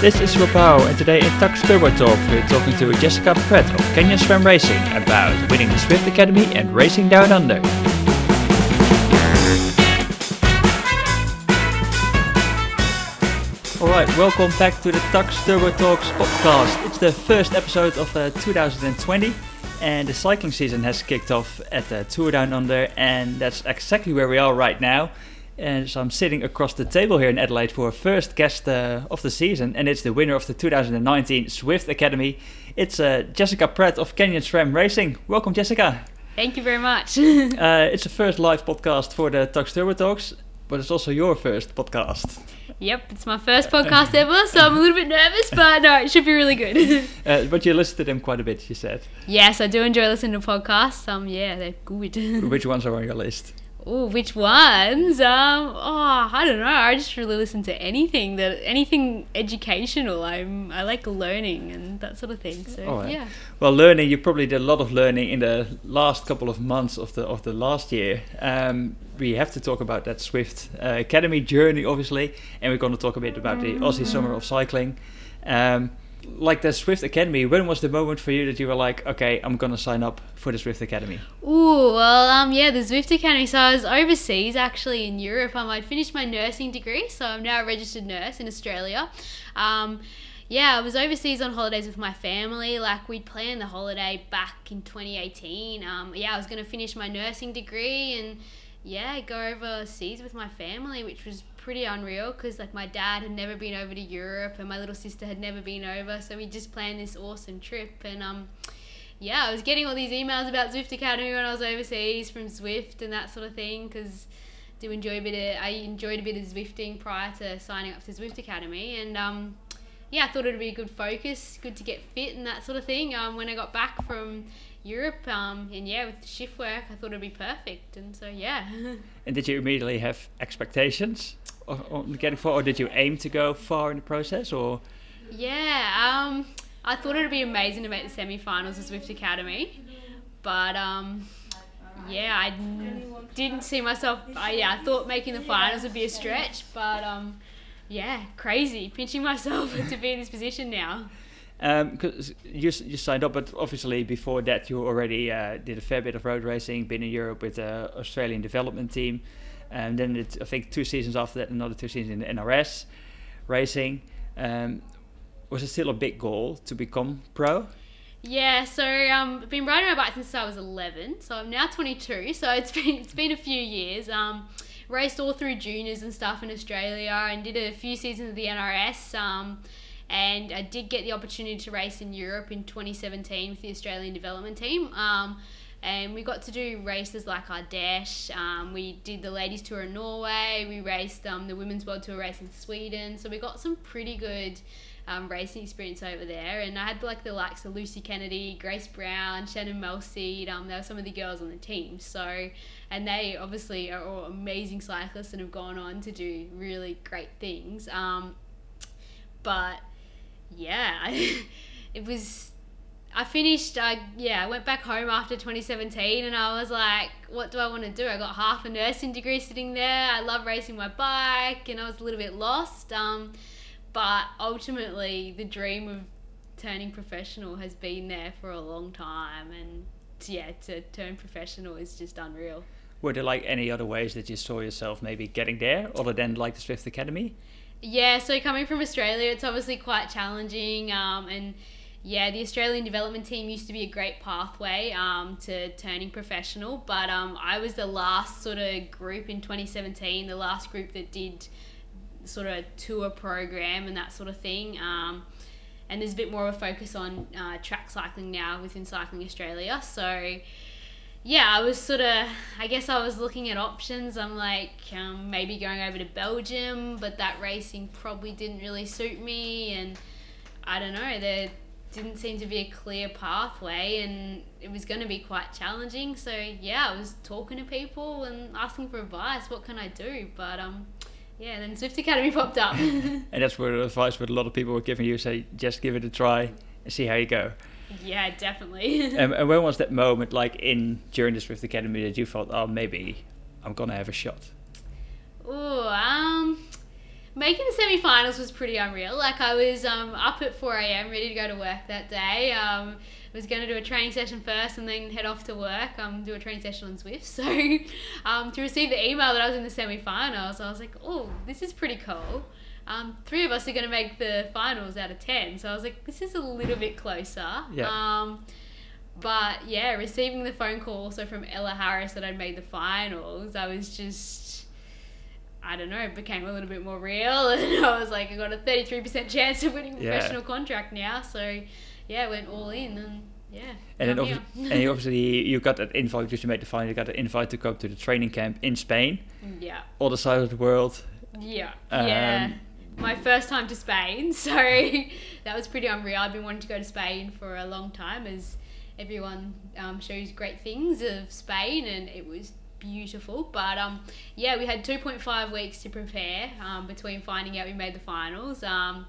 This is Rob and today in Tacx Turbo Talk, we're talking to Jessica Pratt of Canyon SRAM Racing about winning the Zwift Academy and racing down under. Alright, welcome back to the Tacx Turbo Talks podcast. It's the first episode of uh, 2020, and the cycling season has kicked off at the Tour Down Under, and that's exactly where we are right now. And so I'm sitting across the table here in Adelaide for our first guest uh, of the season, and it's the winner of the 2019 Zwift Academy. It's uh, Jessica Pratt of Canyon SRAM Racing. Welcome, Jessica. Thank you very much. uh, it's the first live podcast for the Tacx Turbo Talks, but it's also your first podcast. Yep, it's my first podcast ever, so I'm a little bit nervous, but no, it should be really good. uh, but you listen to them quite a bit, you said. Yes, I do enjoy listening to podcasts. Um, yeah, they're good. Which ones are on your list? Oh, which ones? Um, oh, I don't know. I just really listen to anything that anything educational. I'm I like learning and that sort of thing. So oh, yeah. Well, learning. You probably did a lot of learning in the last couple of months of the of the last year. Um, we have to talk about that Zwift uh, Academy journey, obviously, and we're going to talk a bit about the Aussie Summer of Cycling. Um, like the Zwift Academy, when was the moment for you that you were like, okay, I'm gonna sign up for the Zwift Academy? Ooh, well, um, yeah, the Zwift Academy. So I was overseas, actually, in Europe. Um, I'd finished my nursing degree, so I'm now a registered nurse in Australia. Um, yeah, I was overseas on holidays with my family. Like we'd planned the holiday back in 2018. Um, yeah, I was gonna finish my nursing degree and yeah, go overseas with my family, which was pretty unreal because like my dad had never been over to Europe and my little sister had never been over, so we just planned this awesome trip and um yeah, I was getting all these emails about Zwift Academy when I was overseas from Zwift and that sort of thing because do enjoy a bit of I enjoyed a bit of Zwifting prior to signing up to Zwift Academy and um yeah, I thought it'd be a good focus, good to get fit and that sort of thing. Um, when I got back from Europe. Um, and yeah, with shift work, I thought it'd be perfect. And so yeah. and did you immediately have expectations on getting far, or did you aim to go far in the process, or? Yeah, um, I thought it'd be amazing to make the semi-finals of Zwift Academy, but um, yeah, I didn't see myself. I, yeah, I thought making the finals would be a stretch, but um, yeah, crazy pinching myself to be in this position now. Because um, you, you signed up, but obviously before that you already uh, did a fair bit of road racing, been in Europe with the Australian development team, and then it, I think two seasons after that, another two seasons in the NRS racing. Um, was it still a big goal to become pro? Yeah, so um, I've been riding my bike since I was 11, so I'm now 22. So it's been it's been a few years. Um, raced all through juniors and stuff in Australia, and did a few seasons of the NRS. Um, and I did get the opportunity to race in Europe in 2017 with the Australian development team. Um, and we got to do races like Ardèche. Um, we did the ladies tour in Norway. We raced um, the women's world tour race in Sweden. So we got some pretty good um, racing experience over there. And I had like the likes of Lucy Kennedy, Grace Brown, Shannon Malseed. Um, they were some of the girls on the team. So, and they obviously are all amazing cyclists and have gone on to do really great things. Um, but yeah, it was. I finished. I yeah, I went back home after 2017, and I was like, "What do I want to do?" I got half a nursing degree sitting there. I love racing my bike, and I was a little bit lost. Um, but ultimately, the dream of turning professional has been there for a long time, and yeah, to turn professional is just unreal. Were there like any other ways that you saw yourself maybe getting there, other than like the Zwift Academy? Yeah, so coming from Australia, it's obviously quite challenging. Um, and yeah, the Australian development team used to be a great pathway um, to turning professional. But um, I was the last sort of group in 2017, the last group that did sort of tour program and that sort of thing. Um, and there's a bit more of a focus on uh, track cycling now within Cycling Australia. So yeah, I was sort of, I guess I was looking at options. I'm like, um, maybe going over to Belgium, but that racing probably didn't really suit me. And I don't know, there didn't seem to be a clear pathway, and it was going to be quite challenging. So, yeah, I was talking to people and asking for advice. What can I do? But, um, yeah, then Zwift Academy popped up. and that's where the advice that a lot of people were giving you say, just give it a try and see how you go. Yeah, definitely. and, and when was that moment, like in during the Zwift Academy, that you thought, oh, maybe I'm gonna have a shot? Oh, um, making the semi-finals was pretty unreal. Like I was um, up at 4 a.m. ready to go to work that day. Um, was going to do a training session first and then head off to work, um, do a training session on Zwift. So um, to receive the email that I was in the semi-finals, I was like, oh, this is pretty cool. Um, three of us are going to make the finals out of 10. So I was like, this is a little bit closer. Yeah. Um, but yeah, receiving the phone call also from Ella Harris that I'd made the finals, I was just, I don't know, it became a little bit more real. And I was like, I got a 33% chance of winning a Yeah. professional contract now. So yeah, went all in and yeah. And then now I'm obvi- here. and you obviously you got that invite because you made the final. You got an invite to come to the training camp in Spain, yeah. other side of the world. Yeah. Um, yeah. My first time to Spain, so that was pretty unreal. I've been wanting to go to Spain for a long time as everyone um, shows great things of Spain and it was beautiful. But um, yeah, we had 2.5 weeks to prepare um, between finding out we made the finals. Um,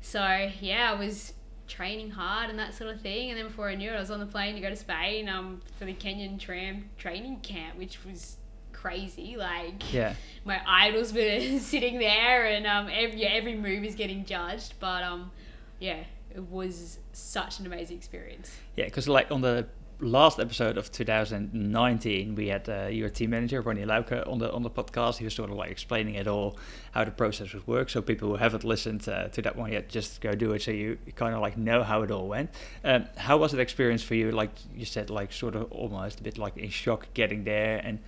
so yeah, I was training hard and that sort of thing. And then before I knew it, I was on the plane to go to Spain um, for the Canyon SRAM training camp, which was crazy. Like Yeah, my idols were sitting there and um, every, yeah, every move is getting judged but um, yeah it was such an amazing experience yeah. Because like on the last episode of 2019, we had uh, your team manager Ronny Lauke on the on the podcast. He was sort of like explaining it all, how the process would work. So people who haven't listened uh, to that one yet, just go do it. So you, kind of like know how it all went. Um, how was that experience for you? Like you said, like sort of almost a bit like in shock getting there, and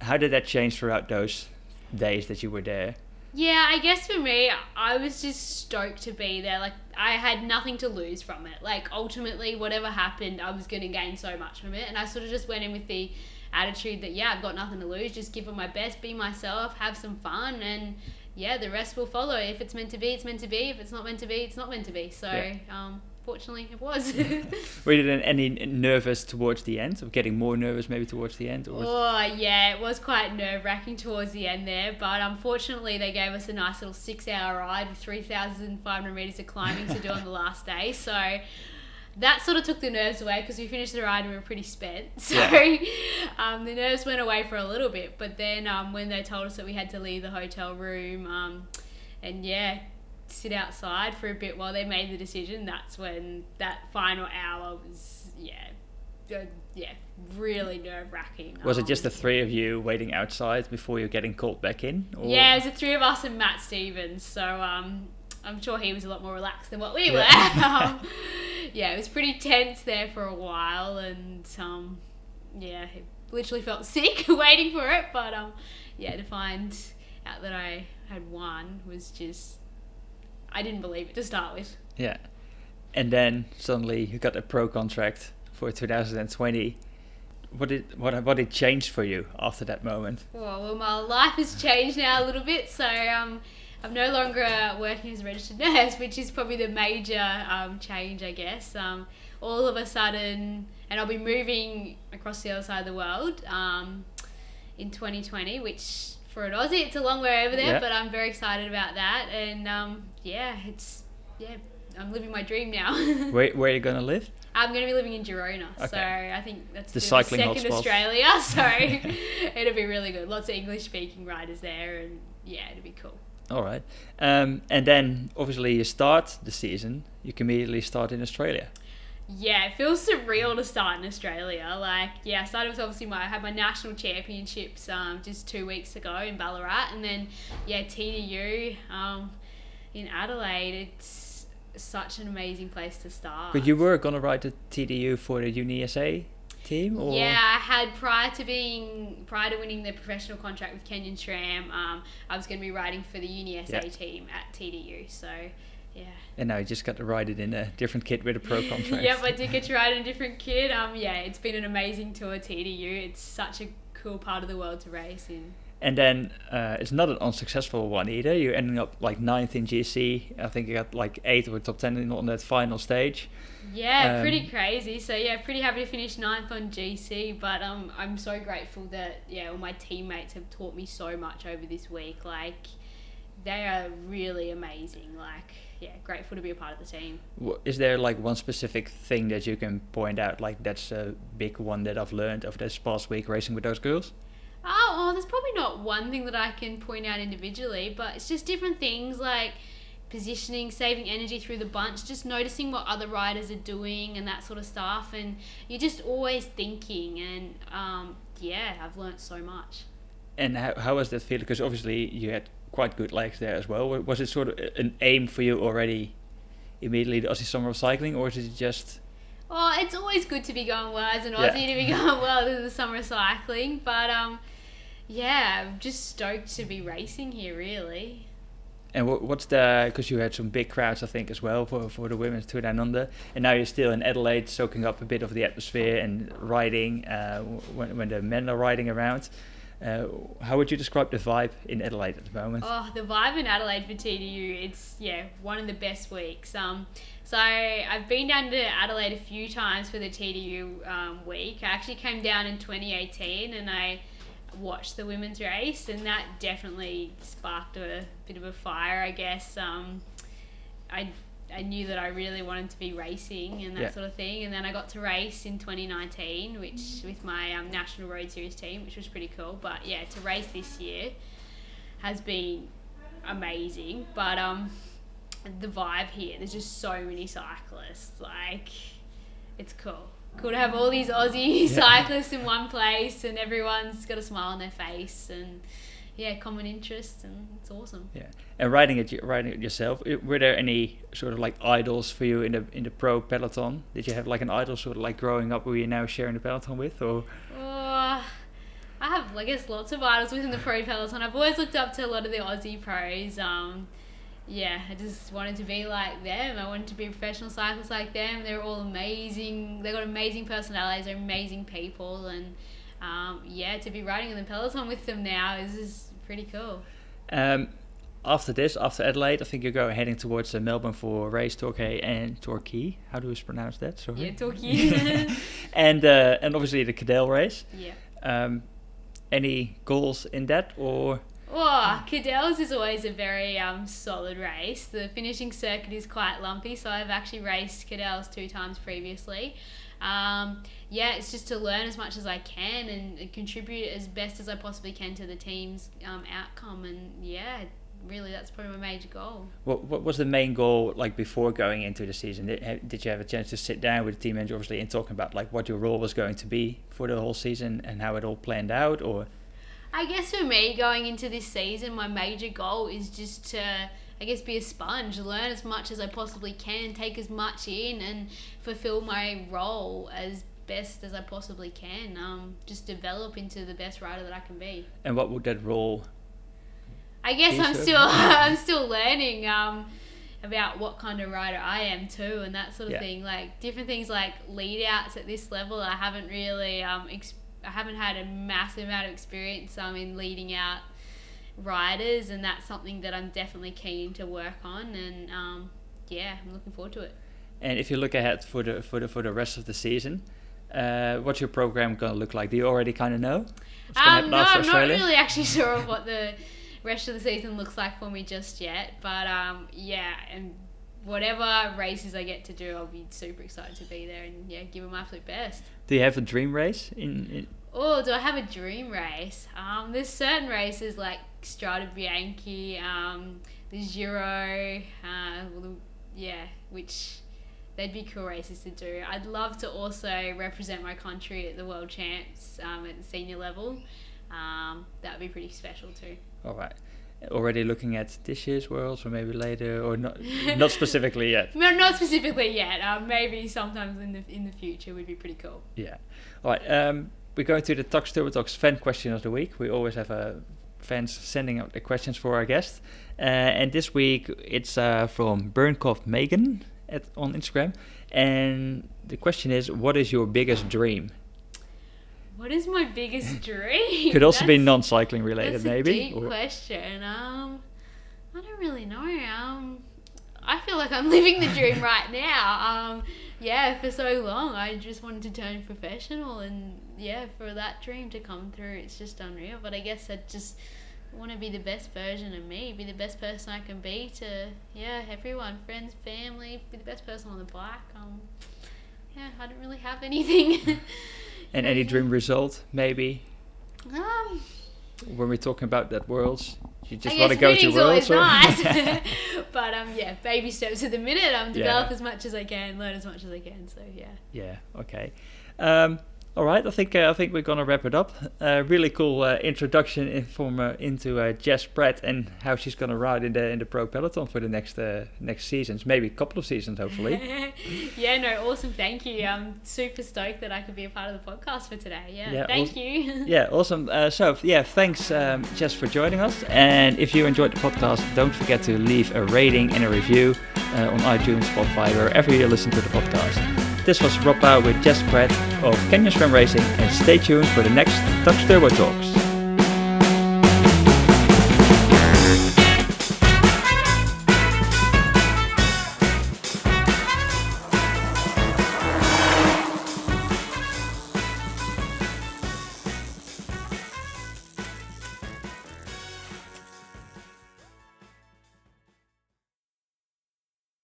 how did that change throughout those days that you were there? Yeah i guess for me i was just stoked to be there like i had nothing to lose from it. Like ultimately whatever happened i was going to gain so much from it and i sort of just went in with the attitude that yeah i've got nothing to lose just give it my best be myself have some fun and yeah the rest will follow. If it's meant to be it's meant to be. If it's not meant to be it's not meant to be. So Yeah. um fortunately it was Were you any nervous towards the end, or getting more nervous maybe towards the end? Or was- Oh yeah, it was quite nerve wracking towards the end there, but unfortunately they gave us a nice little six hour ride with three thousand five hundred meters of climbing to do on the last day. So that sort of took the nerves away because we finished the ride and we were pretty spent. So Yeah. um, the nerves went away for a little bit, but then um, when they told us that we had to leave the hotel room um, and yeah, sit outside for a bit while they made the decision, that's when that final hour was yeah, uh, yeah, really nerve wracking. Was it just the three of you waiting outside before you're getting called back in? Or? Yeah, it was the three of us and Matt Stephens. So um, I'm sure he was a lot more relaxed than what we Yeah. were. um, yeah, it was pretty tense there for a while, and um, yeah, it literally felt sick waiting for it. But um, yeah, to find out that I had won was just I didn't believe it to start with. Yeah. And then suddenly you got a pro contract for 2020. What did what what did change for you after that moment? Well, well, my life has changed now a little bit, so um, I'm no longer working as a registered nurse, which is probably the major um, change, I guess. Um, all of a sudden, and I'll be moving across the other side of the world um, in 2020, which for an Aussie, it's a long way over there, Yeah. but I'm very excited about that. And um, yeah, it's yeah, I'm living my dream now. Where where are you gonna live? I'm going to be living in Girona, so I think that's The second hotspot. Australia. So it'll be really good. Lots of English speaking riders there, and yeah, it'll be cool. All right. Um, and then obviously you start the season. You can immediately start in Australia. Yeah, it feels surreal to start in Australia. Like, yeah, I started with obviously my I had my national championships um, just two weeks ago in Ballarat, and then yeah, TDU um, in Adelaide. It's such an amazing place to start. But you were gonna ride the TDU for the UniSA team, or Yeah, I had prior to being prior to winning the professional contract with Canyon SRAM, um, I was going to be riding for the UniSA Yeah. team at TDU. So, yeah. and now you just got to ride it in a different kit with a pro contract. yep, I did get to ride in a different kit. Um, yeah, it's been an amazing tour TDU. It's such a cool part of the world to race in. And then uh, it's not an unsuccessful one either. You're ending up like ninth in GC. I think you got like eighth or top ten in, on that final stage. Yeah, Um, pretty crazy. So yeah, pretty happy to finish ninth on GC. But um, I'm so grateful that yeah, all my teammates have taught me so much over this week. Like, they are really amazing. Like, yeah, grateful to be a part of the team. Is there like one specific thing that you can point out? Like that's a big one that I've learned over this past week racing with those girls. Oh, well, there's probably not one thing that I can point out individually, but it's just different things like positioning, saving energy through the bunch, just noticing what other riders are doing and that sort of stuff. And you're just always thinking. And um, yeah, I've learned so much. And how, how was that feel? Because obviously you had quite good legs there as well. Was it sort of an aim for you already immediately, the Aussie Summer of Cycling, or is it just. Well, it's always good to be going well as an Aussie yeah. to be going well in the Summer of Cycling. But um, yeah, I'm just stoked to be racing here, really. And what's the because you had some big crowds, I think, as well for for the women's tour down under, and now you're still in Adelaide, soaking up a bit of the atmosphere and riding uh, when when the men are riding around. Uh, how would you describe the vibe in Adelaide at the moment? Oh, the vibe in Adelaide for TDU, it's yeah one of the best weeks. Um, so I've been down to Adelaide a few times for the TDU um, week. I actually came down in 2018, and I watched the women's race, and that definitely sparked a bit of a fire, I guess. Um, I I knew that I really wanted to be racing and that yeah. sort of thing, and then I got to race in 2019, which with my um, national road series team, which was pretty cool. But yeah, to race this year has been amazing. But um, the vibe here, there's just so many cyclists, like it's cool cool to have all these Aussie yeah. cyclists in one place and everyone's got a smile on their face and yeah, common interests and it's awesome. Yeah, and riding it, riding it yourself. Were there any sort of like idols for you in the in the pro peloton? Did you have like an idol sort of like growing up who you're now sharing the peloton with, or? Uh, I have, I guess, lots of idols within the pro peloton. I've always looked up to a lot of the Aussie pros. Um, yeah, I just wanted to be like them. I wanted to be a professional cyclist like them. They're all amazing. They got amazing personalities. They're amazing people, and um, yeah, to be riding in the peloton with them now is just pretty cool. Um, after this, after Adelaide, I think you're going heading towards uh, Melbourne for race Torquay and Torquay. How do you pronounce that? Sorry. Yeah, Torquay. and uh, and obviously the Cadel race. Yeah. Um, any goals in that or? Oh, Cadel's is always a very um, solid race. The finishing circuit is quite lumpy, so I've actually raced Cadel's two times previously. Um, yeah, it's just to learn as much as I can and, contribute as best as I possibly can to the team's um, outcome. And yeah, really, that's probably my major goal. What What was the main goal like before going into the season? Did, did you have a chance to sit down with the team manager, obviously, and talking about like what your role was going to be for the whole season and how it all planned out, or? I guess for me, going into this season, my major goal is just to, I guess, be a sponge, learn as much as I possibly can, take as much in, and fulfill my role as best as I possibly can. Um, just develop into the best rider that I can be. And what would that role? I guess I'm still I'm still learning. Um, about what kind of rider I am too, and that sort of yeah. thing. Like different things like lead outs at this level, I haven't really um, I haven't had a massive amount of experience um, in leading out riders, and that's something that I'm definitely keen to work on. And um, yeah, I'm looking forward to it. And if you look ahead for the for the for the rest of the season, uh, what's your program going to look like? Do you already kind of know? Um, no, I'm not really actually sure of what the rest of the season looks like for me just yet. But um, yeah, and whatever races I get to do, I'll be super excited to be there and yeah, give them my absolute best. Do you have a dream race in? in... Oh, do I have a dream race? Um, there's certain races like Strade Bianche, um, the Giro, uh, yeah, which they'd be cool races to do. I'd love to also represent my country at the World Champs um, at the senior level. Um, that would be pretty special too. All right already looking at this year's Worlds or maybe later or not not specifically yet no not specifically yet um, maybe sometimes in the in the future would be pretty cool yeah all right um, we're going to the Tacx Turbo Talks fan question of the week we always have a fans sending out the questions for our guests uh, and this week it's uh, from Burnkopf Megan at, on Instagram and the question is what is your biggest dream what is my biggest dream? Could also that's, be non-cycling related, that's maybe. Deep or... question. Um, I don't really know. Um, I feel like I'm living the dream right now. Um, yeah, for so long I just wanted to turn professional, and yeah, for that dream to come through, it's just unreal. But I guess I just want to be the best version of me, be the best person I can be to yeah everyone, friends, family, be the best person on the bike. Um, yeah, I don't really have anything. And any dream result, maybe? Um, when we're talking about that worlds, you just want to go to worlds. or- nice. but um, yeah, baby steps at the minute. Um, develop Yeah. as much as I can, learn as much as I can. So yeah. Yeah. Okay. Um, all right. I think uh, I think we're gonna wrap it up. Uh, really cool uh, introduction in, from uh, into uh, Jess Pratt and how she's gonna ride in the in the pro peloton for the next uh, next seasons, maybe a couple of seasons, hopefully. yeah, no, awesome. Thank you. I'm super stoked that I could be a part of the podcast for today. Yeah, Yeah, thank awesome. you. yeah. Awesome. Uh, so yeah, thanks um, Jess for joining us. And if you enjoyed the podcast, don't forget to leave a rating and a review uh, on iTunes, Spotify, wherever you listen to the podcast. This was Rob with Jess Pratt of Canyon SRAM Racing, and stay tuned for the next Tacx Turbo Talks.